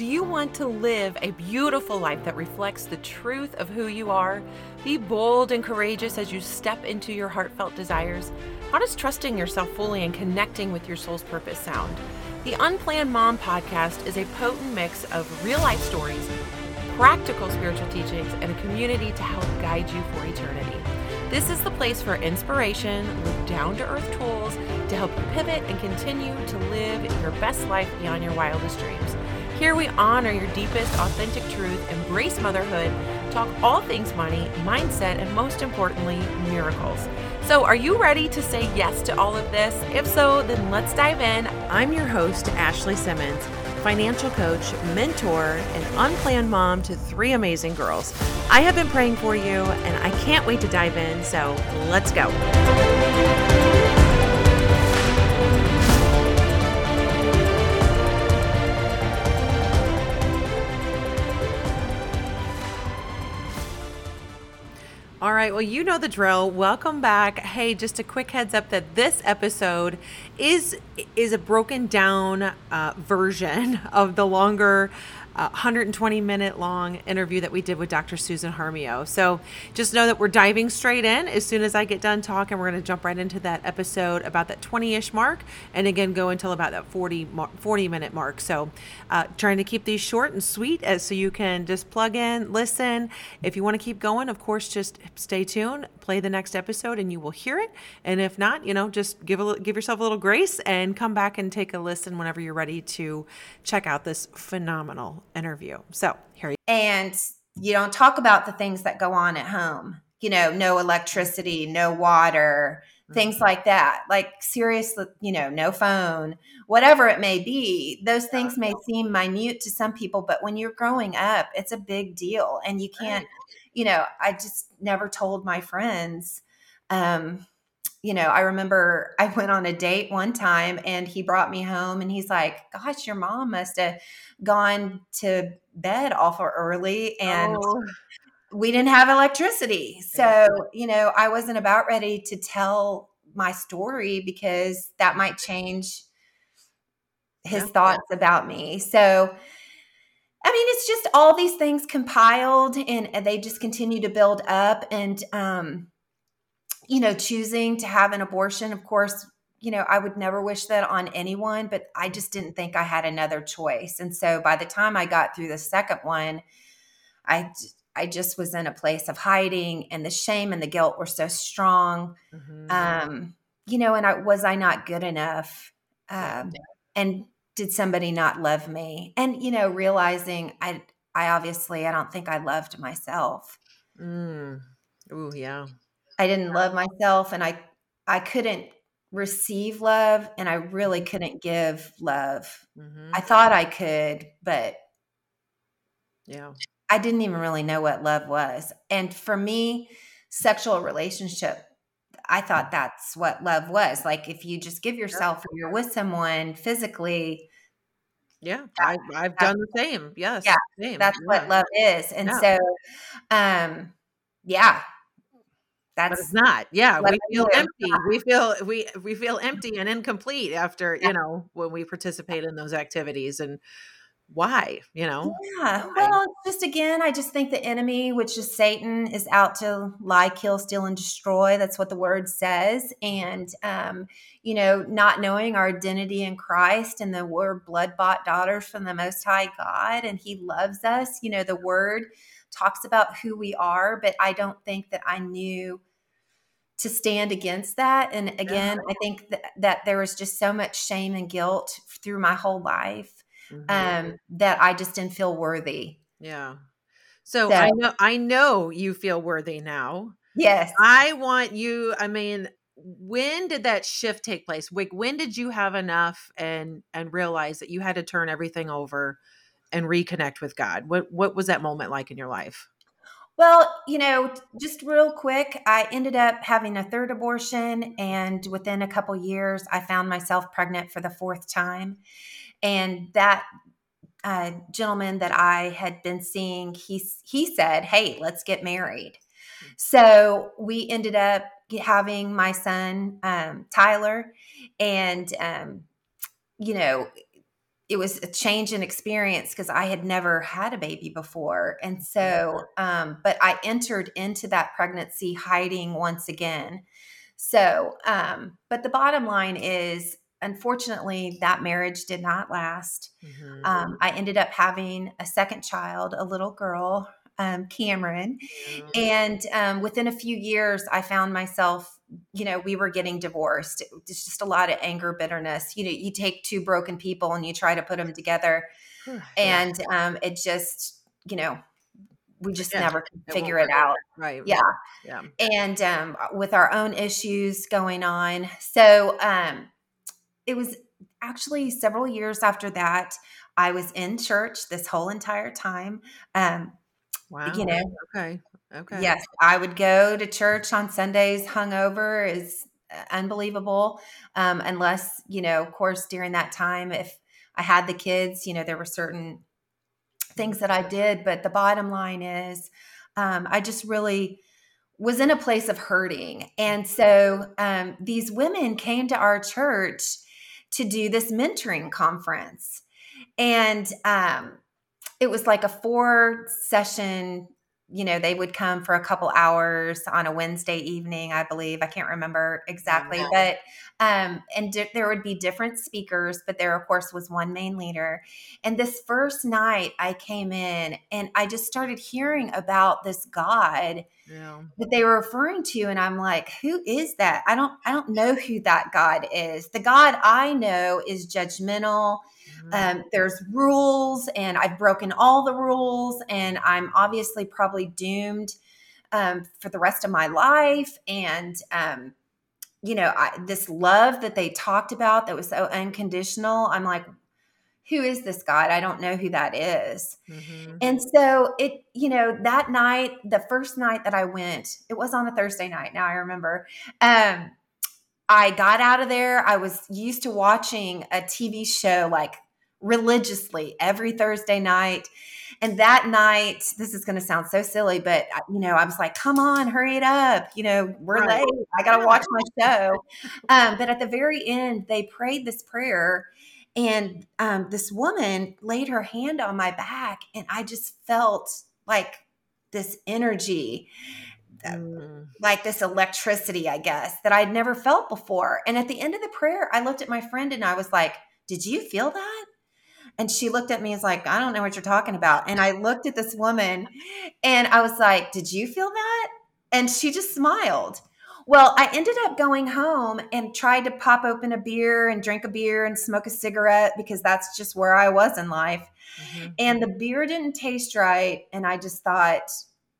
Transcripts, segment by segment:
Do you want to live a beautiful life that reflects the truth of who you are? Be bold and courageous as you step into your heartfelt desires. How does trusting yourself fully and connecting with your soul's purpose sound? The Unplanned Mom podcast is a potent mix of real life stories, practical spiritual teachings, and a community to help guide you for eternity. This is the place for inspiration with down to earth tools to help you pivot and continue to live your best life beyond your wildest dreams. Here we honor your deepest, authentic truth, embrace motherhood, talk all things money, mindset, and most importantly, miracles. So, are you ready to say yes to all of this? If so, then let's dive in. I'm your host, Ashley Simmons, financial coach, mentor, and unplanned mom to three amazing girls. I have been praying for you, and I can't wait to dive in. So, let's go. All right, well, you know the drill. Welcome back. Hey, just a quick heads up that this episode is is a broken down uh, version of the longer 120 minute long interview that we did with Dr. Susan Jarmillo. So just know that we're diving straight in. As soon as I get done talking, we're going to jump right into that episode about that 20 ish mark and again go until about that 40, 40 minute mark. So uh, trying to keep these short and sweet as so you can just plug in, listen. If you want to keep going, of course, just stay tuned, play the next episode, and you will hear it. And if not, you know, just give a give yourself a little grace and come back and take a listen whenever you're ready to check out this phenomenal interview. So here you And you don't talk about the things that go on at home. You know, no electricity, no water, mm-hmm. things like that. Like seriously, you know, no phone, whatever it may be. Those things may seem minute to some people, but when you're growing up, it's a big deal. And you can't, you know, I just never told my friends um, you know, I remember I went on a date one time and he brought me home and he's like, Gosh, your mom must have gone to bed awful early and oh. we didn't have electricity. So, you know, I wasn't about ready to tell my story because that might change his yeah. thoughts about me. So, I mean, it's just all these things compiled and they just continue to build up. And, um, you know, choosing to have an abortion, of course, you know, I would never wish that on anyone, but I just didn't think I had another choice. And so by the time I got through the second one, I I just was in a place of hiding and the shame and the guilt were so strong. Mm-hmm. Um, you know, and I was I not good enough? Um, and did somebody not love me? And you know, realizing I I obviously I don't think I loved myself. Mm. Oh yeah. I didn't love myself and I I couldn't receive love and I really couldn't give love. Mm-hmm. I thought I could, but yeah. I didn't even really know what love was. And for me, sexual relationship I thought that's what love was. Like if you just give yourself or you're with someone physically, yeah, I, have done the same. Yes, yeah, same. that's yeah. what love is. And yeah. so, um, yeah, that's but it's not. Yeah, we feel empty. We feel we we feel empty and incomplete after yeah. you know when we participate in those activities and why you know yeah why? well just again i just think the enemy which is satan is out to lie kill steal and destroy that's what the word says and um you know not knowing our identity in christ and the word blood bought daughters from the most high god and he loves us you know the word talks about who we are but i don't think that i knew to stand against that. And again, yeah. I think that, that there was just so much shame and guilt through my whole life mm-hmm. um, that I just didn't feel worthy. Yeah. So, so I know I know you feel worthy now. Yes. I want you, I mean, when did that shift take place? Like when did you have enough and and realize that you had to turn everything over and reconnect with God? What what was that moment like in your life? Well, you know, just real quick, I ended up having a third abortion, and within a couple years, I found myself pregnant for the fourth time. And that uh, gentleman that I had been seeing, he he said, "Hey, let's get married." So we ended up having my son um, Tyler, and um, you know, it was a change in experience because I had never had a baby before. And so, um, but I entered into that pregnancy hiding once again. So, um, but the bottom line is, unfortunately, that marriage did not last. Mm-hmm. Um, I ended up having a second child, a little girl, um, Cameron. Mm-hmm. And um, within a few years, I found myself you know, we were getting divorced. It's just a lot of anger, bitterness. You know, you take two broken people and you try to put them together, and um, it just, you know, we just yeah, never could figure it, it out. Right. Yeah. Yeah. And um, with our own issues going on, so um, it was actually several years after that. I was in church this whole entire time. Um, wow. You know. Okay. Okay. Yes, I would go to church on Sundays hungover is uh, unbelievable. Um, unless, you know, of course, during that time, if I had the kids, you know, there were certain things that I did. But the bottom line is, um, I just really was in a place of hurting. And so um, these women came to our church to do this mentoring conference. And um, it was like a four session you know, they would come for a couple hours on a Wednesday evening, I believe. I can't remember exactly, mm-hmm. but um, and di- there would be different speakers, but there, of course, was one main leader. And this first night, I came in and I just started hearing about this God yeah. that they were referring to, and I'm like, who is that? I don't, I don't know who that God is. The God I know is judgmental Mm-hmm. Um, there's rules, and I've broken all the rules, and I'm obviously probably doomed um, for the rest of my life. And um, you know, I, this love that they talked about that was so unconditional. I'm like, who is this God? I don't know who that is. Mm-hmm. And so it, you know, that night, the first night that I went, it was on a Thursday night. Now I remember. Um, I got out of there. I was used to watching a TV show like religiously every Thursday night. And that night, this is going to sound so silly, but you know, I was like, "Come on, hurry it up! You know, we're late. I got to watch my show." Um, but at the very end, they prayed this prayer, and um, this woman laid her hand on my back, and I just felt like this energy. Uh, mm. Like this electricity, I guess, that I'd never felt before. And at the end of the prayer, I looked at my friend and I was like, Did you feel that? And she looked at me as like, I don't know what you're talking about. And I looked at this woman and I was like, Did you feel that? And she just smiled. Well, I ended up going home and tried to pop open a beer and drink a beer and smoke a cigarette because that's just where I was in life. Mm-hmm. And the beer didn't taste right. And I just thought,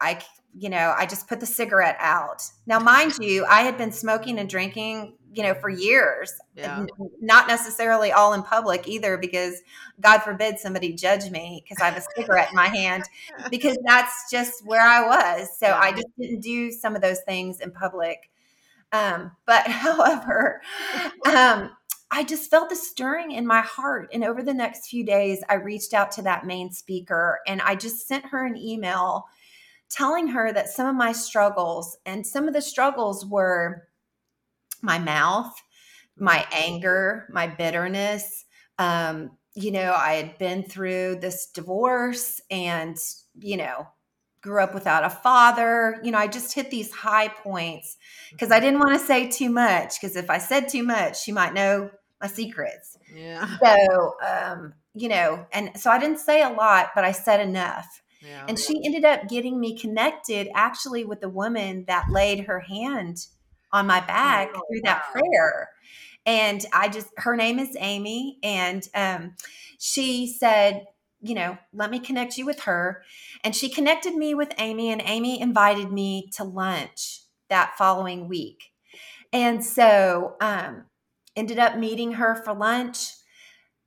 I, you know, I just put the cigarette out. Now, mind you, I had been smoking and drinking you know, for years. Yeah. Not necessarily all in public either, because God forbid somebody judge me because I have a cigarette in my hand, because that's just where I was. So yeah. I just didn't do some of those things in public. Um, but however, um, I just felt the stirring in my heart. And over the next few days, I reached out to that main speaker and I just sent her an email telling her that some of my struggles and some of the struggles were my mouth, my anger, my bitterness. Um, you know, I had been through this divorce and, you know, grew up without a father. You know, I just hit these high points because I didn't want to say too much because if I said too much, she might know my secrets. Yeah. So, um, you know, and so I didn't say a lot, but I said enough. Yeah. And she ended up getting me connected actually with the woman that laid her hand on my back oh, through that wow. prayer. And I just, her name is Amy. And um, she said, you know, let me connect you with her. And she connected me with Amy, and Amy invited me to lunch that following week. And so, um, ended up meeting her for lunch.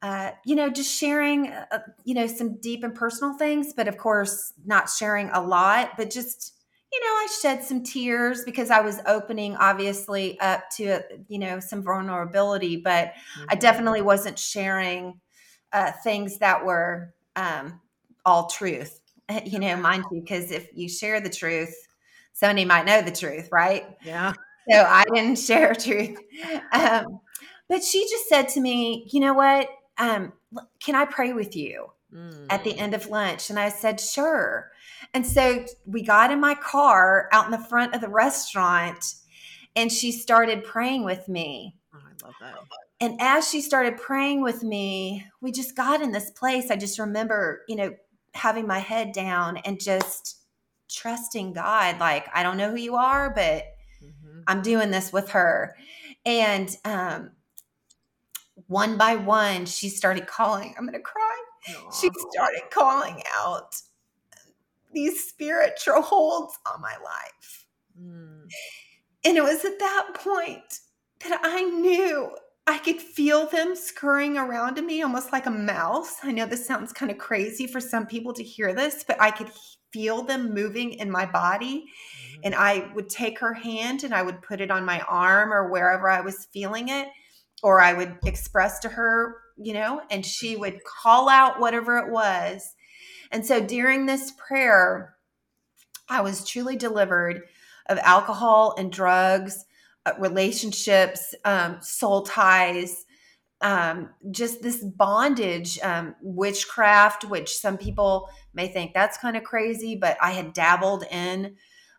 Uh, you know, just sharing, uh, you know, some deep and personal things, but of course, not sharing a lot, but just you know, I shed some tears because I was opening obviously up to, you know, some vulnerability, but mm-hmm. I definitely wasn't sharing uh, things that were um, all truth, you know, mind you, because if you share the truth, somebody might know the truth, right? Yeah. So I didn't share truth. Um, but she just said to me, you know what? um, can I pray with you mm. at the mm. end of lunch? And I said, sure. And so we got in my car out in the front of the restaurant and she started praying with me. Oh, I love that. And as she started praying with me, we just got in this place. I just remember, you know, having my head down and just trusting God. Like, I don't know who you are, but mm-hmm. I'm doing this with her. And um, one by one, she started calling. I'm going to cry. Aww. She started calling out these spiritual holds on my life. Mm. And it was at that point that I knew I could feel them scurrying around in me almost like a mouse. I know this sounds kind of crazy for some people to hear this, but I could feel them moving in my body. Mm-hmm. And I would take her hand and I would put it on my arm or wherever I was feeling it, or I would express to her, you know, and she would call out whatever it was. And so during this prayer, I was truly delivered of alcohol and drugs, uh, relationships, um, soul ties, um, just this bondage, um, witchcraft, which some people may think that's kind of crazy, but I had dabbled in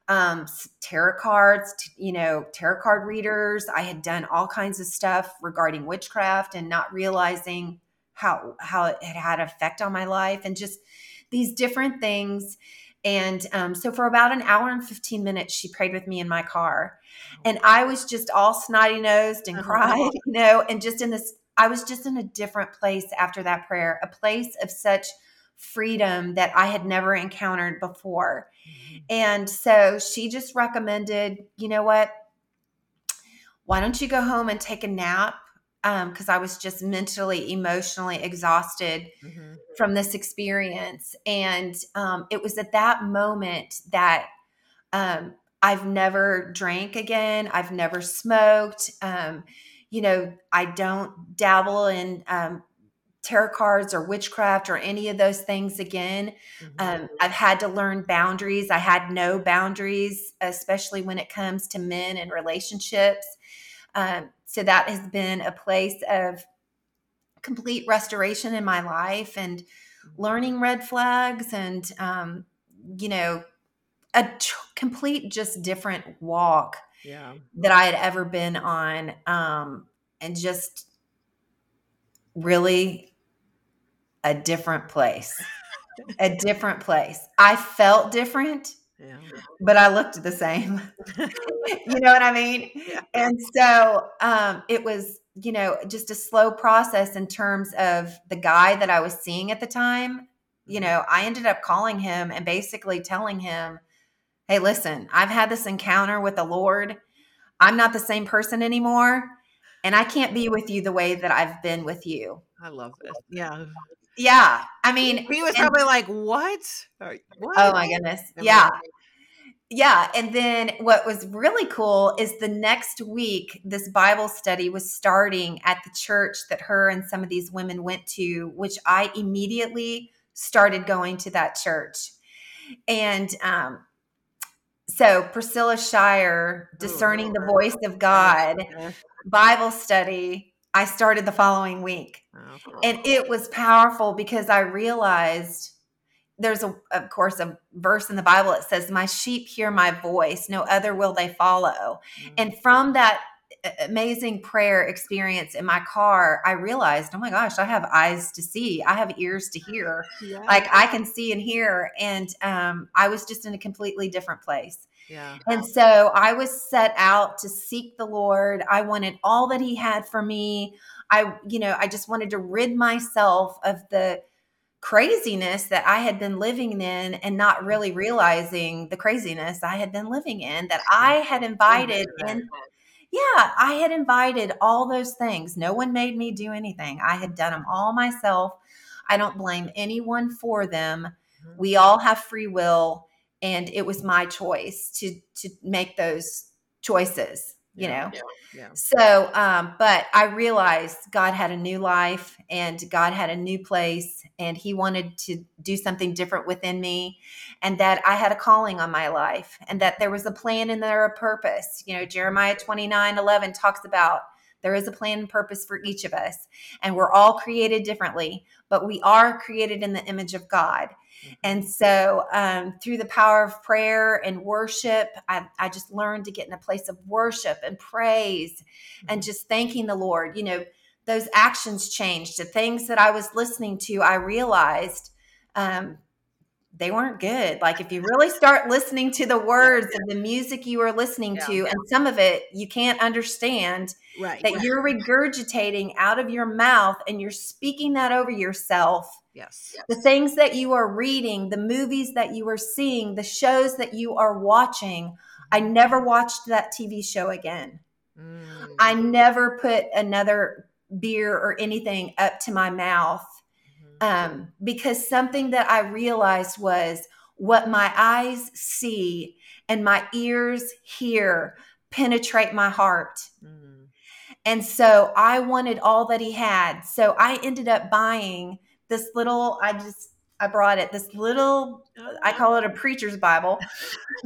um, tarot cards, you know, tarot card readers. I had done all kinds of stuff regarding witchcraft and not realizing how how it had had effect on my life and just these different things. And um, so for about an hour and 15 minutes, she prayed with me in my car. And I was just all snotty nosed and uh-huh. cried, you know, and just in this, I was just in a different place after that prayer, a place of such freedom that I had never encountered before. Mm-hmm. And so she just recommended, you know what? Why don't you go home and take a nap? Because um, I was just mentally, emotionally exhausted mm-hmm. from this experience. And um, it was at that moment that um, I've never drank again. I've never smoked. Um, you know, I don't dabble in um, tarot cards or witchcraft or any of those things again. Mm-hmm. Um, I've had to learn boundaries. I had no boundaries, especially when it comes to men and relationships. Um, so that has been a place of complete restoration in my life and learning red flags and, um, you know, a t- complete just different walk yeah. that I had ever been on. Um, and just really a different place. a different place. I felt different yeah. But I looked the same. you know what I mean? Yeah. And so um, it was, you know, just a slow process in terms of the guy that I was seeing at the time. You mm-hmm. know, I ended up calling him and basically telling him, hey, listen, I've had this encounter with the Lord. I'm not the same person anymore. And I can't be with you the way that I've been with you. I love this. Yeah. Yeah. I mean, he was and, probably like, what? what? Oh my goodness. Yeah. Yeah. And then what was really cool is the next week, this Bible study was starting at the church that her and some of these women went to, which I immediately started going to that church. And um, so Priscilla Shirer, Discerning the Voice of God, Bible study I started the following week. Oh, and it was powerful because I realized there's a of course a verse in the Bible that says my sheep hear my voice no other will they follow. Mm-hmm. And from that amazing prayer experience in my car, I realized, oh my gosh, I have eyes to see, I have ears to hear. Yeah. Like I can see and hear. And um, I was just in a completely different place. Yeah. And so I was set out to seek the Lord. I wanted all that he had for me. I, you know, I just wanted to rid myself of the craziness that I had been living in and not really realizing the craziness I had been living in that I had invited in. Yeah, I had invited all those things. No one made me do anything. I had done them all myself. I don't blame anyone for them. Mm-hmm. We all have free will and it was my choice to to make those choices you yeah, know yeah, yeah. so um but i realized god had a new life and god had a new place and he wanted to do something different within me and that i had a calling on my life and that there was a plan and there a purpose you know jeremiah 29 11 talks about There is a plan and purpose for each of us, and we're all created differently, but we are created in the image of God. And so, um, through the power of prayer and worship, I, I just learned to get in a place of worship and praise and just thanking the Lord. You know, those actions changed. The things that I was listening to, I realized um, they weren't good. Like if you really start listening to the words of the music you are listening Yeah. to, and some of it you can't understand, Right. that you're regurgitating out of your mouth and you're speaking that over yourself. Yes. The things that you are reading, the movies that you are seeing, the shows that you are watching. I never watched that TV show again. Mm. I never put another beer or anything up to my mouth Mhm. um, because something that I realized was what my eyes see and my ears hear penetrate my heart. Mm. And so I wanted all that he had. So I ended up buying this little, I just, I brought it, this little, I call it a preacher's Bible.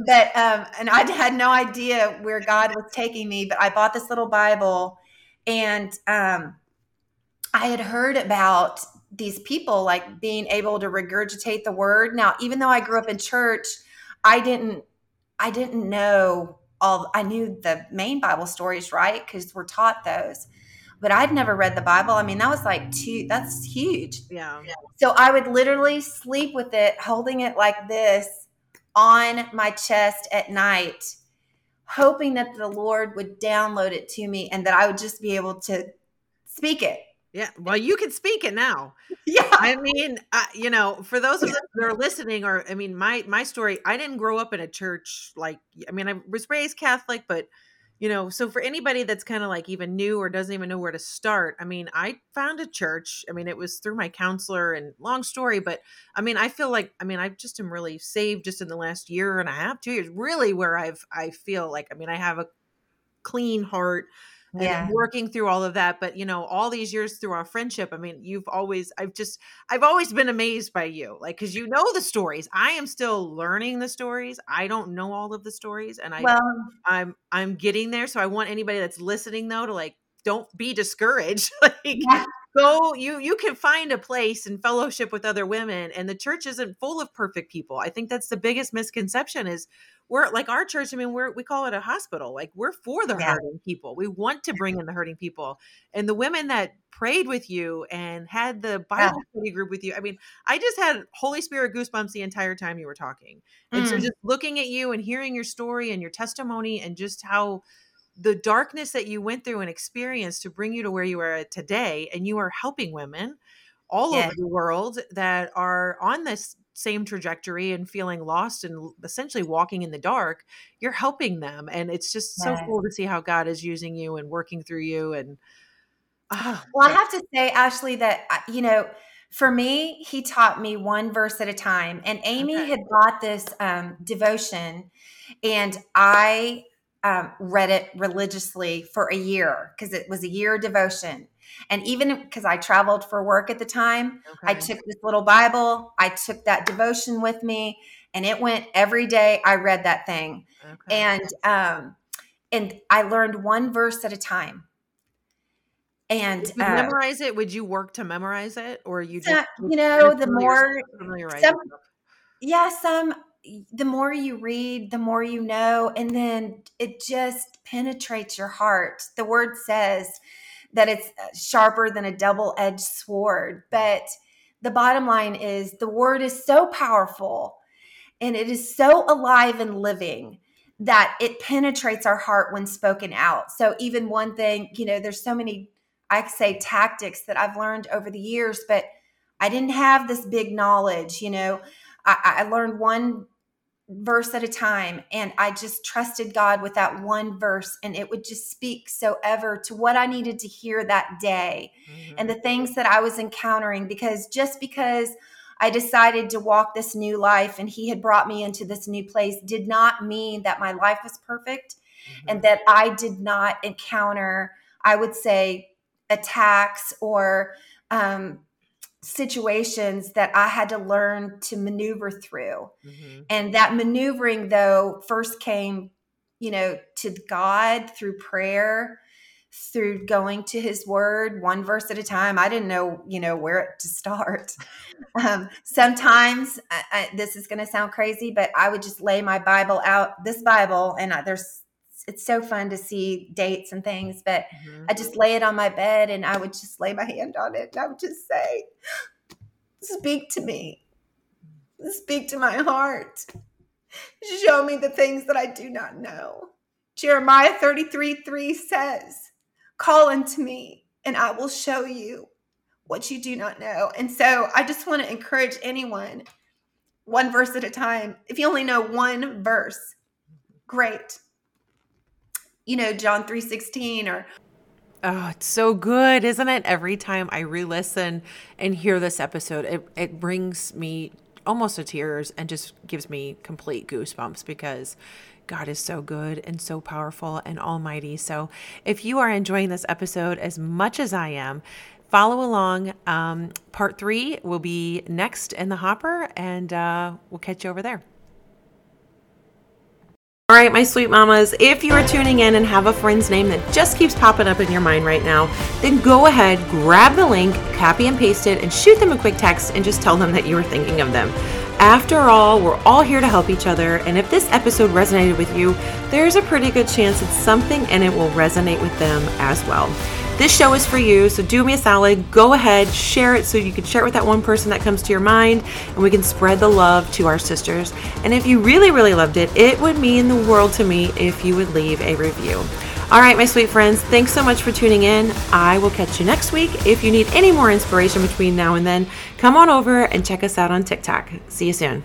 But, um, and I had no idea where God was taking me, but I bought this little Bible and, um, I had heard about these people like being able to regurgitate the word. Now, even though I grew up in church, I didn't I didn't know all I knew the main Bible stories, right? Because we're taught those. But I'd never read the Bible. I mean, that was like two that's huge. Yeah. So I would literally sleep with it, holding it like this on my chest at night, hoping that the Lord would download it to me and that I would just be able to speak it. Yeah. Well, you can speak it now. Yeah. I mean, uh, you know, for those of us that are listening, or I mean, my my story. I didn't grow up in a church like. I mean, I was raised Catholic, but you know, so for anybody that's kind of like even new or doesn't even know where to start, I mean, I found a church. I mean, it was through my counselor, and long story, but I mean, I feel like I mean, I just am really saved just in the last year and a half, two years, really, where I've I feel like I mean, I have a clean heart and Yeah. working through all of that but you know all these years through our friendship i mean you've always i've just i've always been amazed by you like because you know the stories i am still learning the stories i don't know all of the stories and i Well, i'm i'm getting there so i want anybody that's listening though to like don't be discouraged like Yeah. Go you you can find a place and fellowship with other women and the church isn't full of perfect people i think that's the biggest misconception is we're like our church i mean we're we call it a hospital like we're for the Yeah. hurting people we want to bring in the hurting people and the women that prayed with you and had the bible study group with you i mean i just had holy spirit goosebumps the entire time you were talking and so Mm. just looking at you and hearing your story and your testimony and just how the darkness that you went through and experienced to bring you to where you are today and you are helping women all Yes. over the world that are on this same trajectory and feeling lost and essentially walking in the dark you're helping them and it's just so Yes. cool to see how god is using you and working through you and ah, Well, I have to say, Ashley, that you know, for me, he taught me one verse at a time. And Amy Okay. had bought this um, devotion, and I um, read it religiously for a year because it was a year of devotion. And even because I traveled for work at the time, I took this little Bible, I took that devotion with me, and it went every day. I read that thing okay. and um and i learned one verse at a time and uh, memorize it would you work to memorize it or you just you know the more some- yeah some the more you read the more you know and then it just penetrates your heart. The word says that it's uh, sharper than a double-edged sword but the bottom line is the word is so powerful and it is so alive and living that it penetrates our heart when spoken out. So even one thing you know there's so many i say tactics that i've learned over the years but i didn't have this big knowledge you know I, I learned one verse at a time and I just trusted God with that one verse and it would just speak so ever to what I needed to hear that day Mhm. and the things that I was encountering because just because I decided to walk this new life and he had brought me into this new place did not mean that my life was perfect and that I did not encounter I would say attacks or um situations that I had to learn to maneuver through. Mhm. And that maneuvering, though, first came, you know, to God through prayer, through going to his word one verse at a time i didn't know you know where to start um, sometimes I, I, this is going to sound crazy but i would just lay my bible out this bible and I, there's it's so fun to see dates and things but mm-hmm. i just lay it on my bed and i would just lay my hand on it and i would just say speak to me speak to my heart show me the things that i do not know jeremiah 33 3 says Call unto me, and I will show you what you do not know. And so I just want to encourage anyone one verse at a time. If you only know one verse, great. You know, John 3:16 or Oh, it's so good, isn't it? Every time I re-listen and hear this episode, it, it brings me almost to tears and just gives me complete goosebumps because God is so good and so powerful and almighty. So if you are enjoying this episode as much as I am, follow along. Um, part three will be next in the hopper, and uh, we'll catch you over there. All right, my sweet mamas, if you are tuning in and have a friend's name that just keeps popping up in your mind right now, then go ahead, grab the link, copy and paste it, and shoot them a quick text and just tell them that you were thinking of them. After all, we're all here to help each other, and if this episode resonated with you, there's a pretty good chance that something in it will resonate with them as well. This show is for you, so do me a solid. Go ahead, share it so you can share it with that one person that comes to your mind, and we can spread the love to our sisters. And if you really, really loved it, it would mean the world to me if you would leave a review. All right, my sweet friends, thanks so much for tuning in. I will catch you next week. If you need any more inspiration between now and then, come on over and check us out on TikTok. See you soon.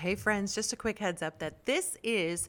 Hey, friends, just a quick heads up that this is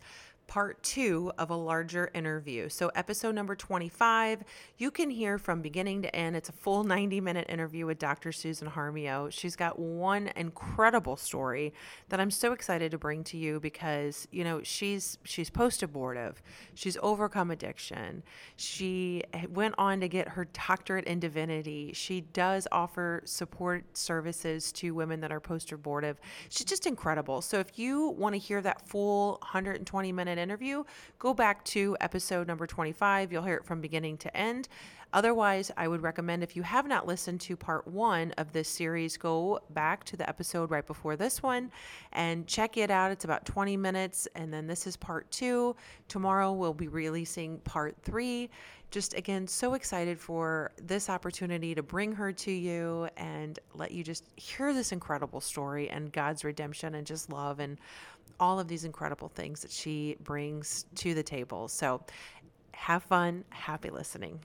part two of a larger interview. So, episode number 25, you can hear from beginning to end. It's a full 90 minute interview with Dr. Susan Jarmillo. She's got one incredible story that I'm so excited to bring to you because, you know, she's she's post abortive, she's overcome addiction, she went on to get her doctorate in divinity. She does offer support services to women that are post abortive. She's just incredible. So, if you want to hear that full 120 minute interview, go back to episode number 25. You'll hear it from beginning to end. Otherwise, I would recommend if you have not listened to part one of this series, go back to the episode right before this one and check it out. It's about 20 minutes, and then this is part two. Tomorrow, we'll be releasing part three. Just again, so excited for this opportunity to bring her to you and let you just hear this incredible story and God's redemption and just love and all of these incredible things that she brings to the table. So have fun, happy listening.